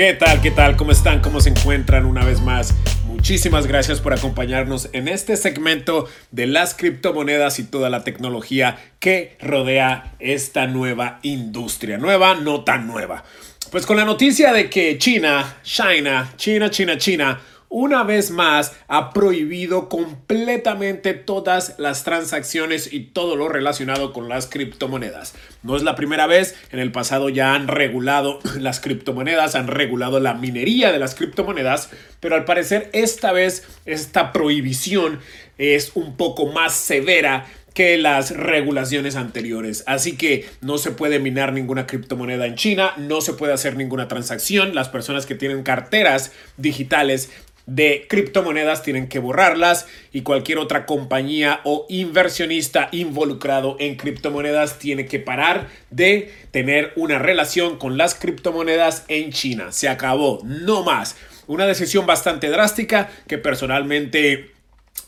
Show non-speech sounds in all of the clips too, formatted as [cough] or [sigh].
¿Qué tal? ¿Qué tal? ¿Cómo están? ¿Cómo se encuentran una vez más? Muchísimas gracias por acompañarnos en este segmento de las criptomonedas y toda la tecnología que rodea esta nueva industria. Nueva, no tan nueva. Pues con la noticia de que China, China, China, China, China, una vez más ha prohibido completamente todas las transacciones y todo lo relacionado con las criptomonedas. No es la primera vez, en el pasado ya han regulado [clears throat] las criptomonedas, han regulado la minería de las criptomonedas, pero al parecer esta vez esta prohibición es un poco más severa que las regulaciones anteriores. Así que no se puede minar ninguna criptomoneda en China, no se puede hacer ninguna transacción. Las personas que tienen carteras digitales de criptomonedas tienen que borrarlas y cualquier otra compañía o inversionista involucrado en criptomonedas tiene que parar de tener una relación con las criptomonedas en China. Se acabó, no más. Una decisión bastante drástica que personalmente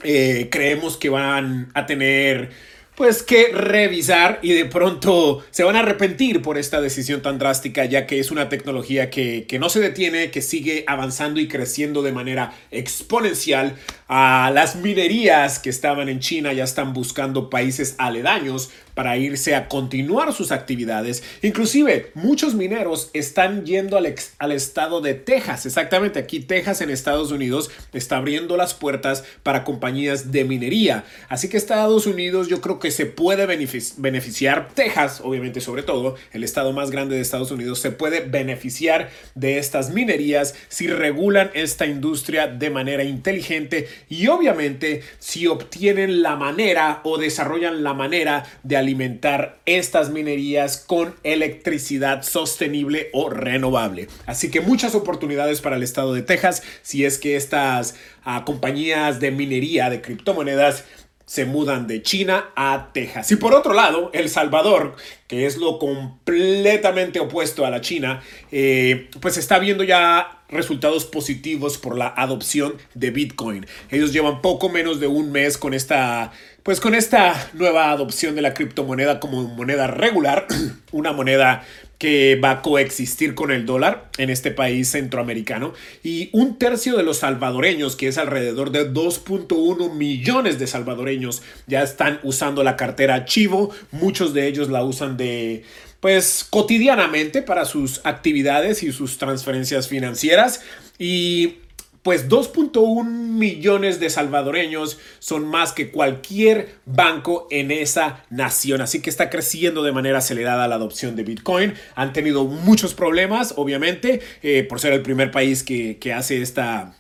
eh, creemos que van a tener pues que revisar y de pronto se van a arrepentir por esta decisión tan drástica ya que es una tecnología que, que no se detiene, que sigue avanzando y creciendo de manera exponencial. A las minerías que estaban en China ya están buscando países aledaños para irse a continuar sus actividades. Inclusive muchos mineros están yendo al, al, estado de Texas. Exactamente, aquí Texas en Estados Unidos está abriendo las puertas para compañías de minería. Así que Estados Unidos yo creo que se puede beneficiar, Texas obviamente sobre todo, el estado más grande de Estados Unidos, se puede beneficiar de estas minerías si regulan esta industria de manera inteligente y obviamente si obtienen la manera o desarrollan la manera de alimentar estas minerías con electricidad sostenible o renovable. Así que muchas oportunidades para el estado de Texas si es que estas ah, compañías de minería de criptomonedas se mudan de China a Texas. Y por otro lado, El Salvador, que es lo completamente opuesto a la China, eh, pues está viendo ya resultados positivos por la adopción de Bitcoin. Ellos llevan poco menos de un mes con esta, pues con esta nueva adopción de la criptomoneda como moneda regular, [clears throat] una moneda que va a coexistir con el dólar en este país centroamericano y un tercio de los salvadoreños, que es alrededor de 2.1 millones de salvadoreños, ya están usando la cartera Chivo, muchos de ellos la usan de pues cotidianamente para sus actividades y sus transferencias financieras. Y pues 2.1 millones de salvadoreños son más que cualquier banco en esa nación. Así que está creciendo de manera acelerada la adopción de Bitcoin. Han tenido muchos problemas, obviamente, eh, por ser el primer país que, que hace esta,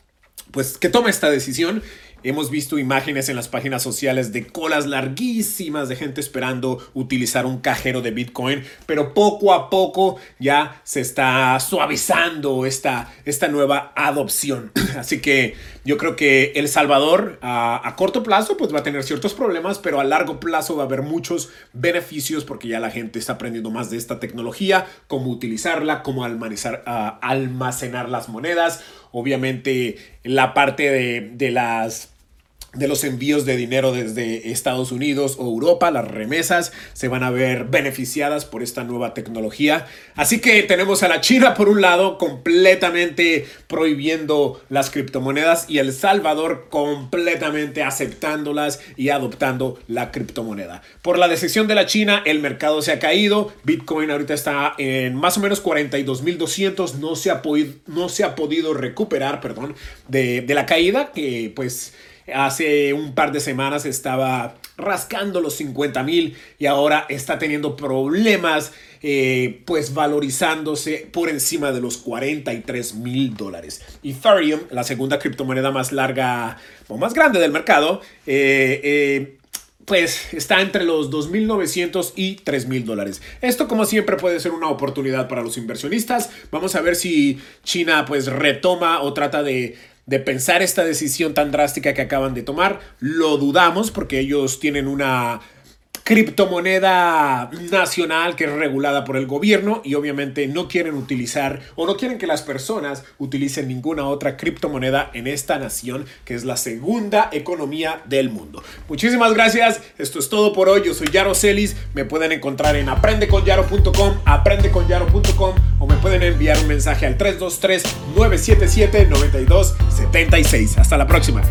pues que toma esta decisión. Hemos visto imágenes en las páginas sociales de colas larguísimas de gente esperando utilizar un cajero de Bitcoin, pero poco a poco ya se está suavizando esta, esta nueva adopción. [clears throat] Así que yo creo que El Salvador a, a, corto plazo pues va a tener ciertos problemas, pero a largo plazo va a haber muchos beneficios porque ya la gente está aprendiendo más de esta tecnología, cómo utilizarla, cómo almacenar, almacenar las monedas. Obviamente la parte de, de las de los envíos de dinero desde Estados Unidos o Europa, las remesas se van a ver beneficiadas por esta nueva tecnología. Así que tenemos a la China por un lado completamente prohibiendo las criptomonedas y El Salvador completamente aceptándolas y adoptando la criptomoneda. Por la decisión de la China, el mercado se ha caído. Bitcoin ahorita está en más o menos 42.200. No, se ha no se ha podido recuperar, perdón, de, de la caída que pues Hace un par de semanas estaba rascando los 50 mil y ahora está teniendo problemas, eh, pues valorizándose por encima de los 43 mil dólares. Ethereum, la segunda criptomoneda más larga o más grande del mercado, eh, eh, pues está entre los 2.900 y 3.000 dólares. Esto como siempre puede ser una oportunidad para los inversionistas. Vamos a ver si China pues retoma o trata de de pensar esta decisión tan drástica que acaban de tomar. Lo dudamos porque ellos tienen una criptomoneda nacional que es regulada por el gobierno y obviamente no quieren utilizar o no quieren que las personas utilicen ninguna otra criptomoneda en esta nación que es la segunda economía del mundo. Muchísimas gracias, esto es todo por hoy, yo soy Yaro Celis, me pueden encontrar en aprendeconyaro.com, aprendeconyaro.com o me pueden enviar un mensaje al 323 977 9276. Hasta la próxima.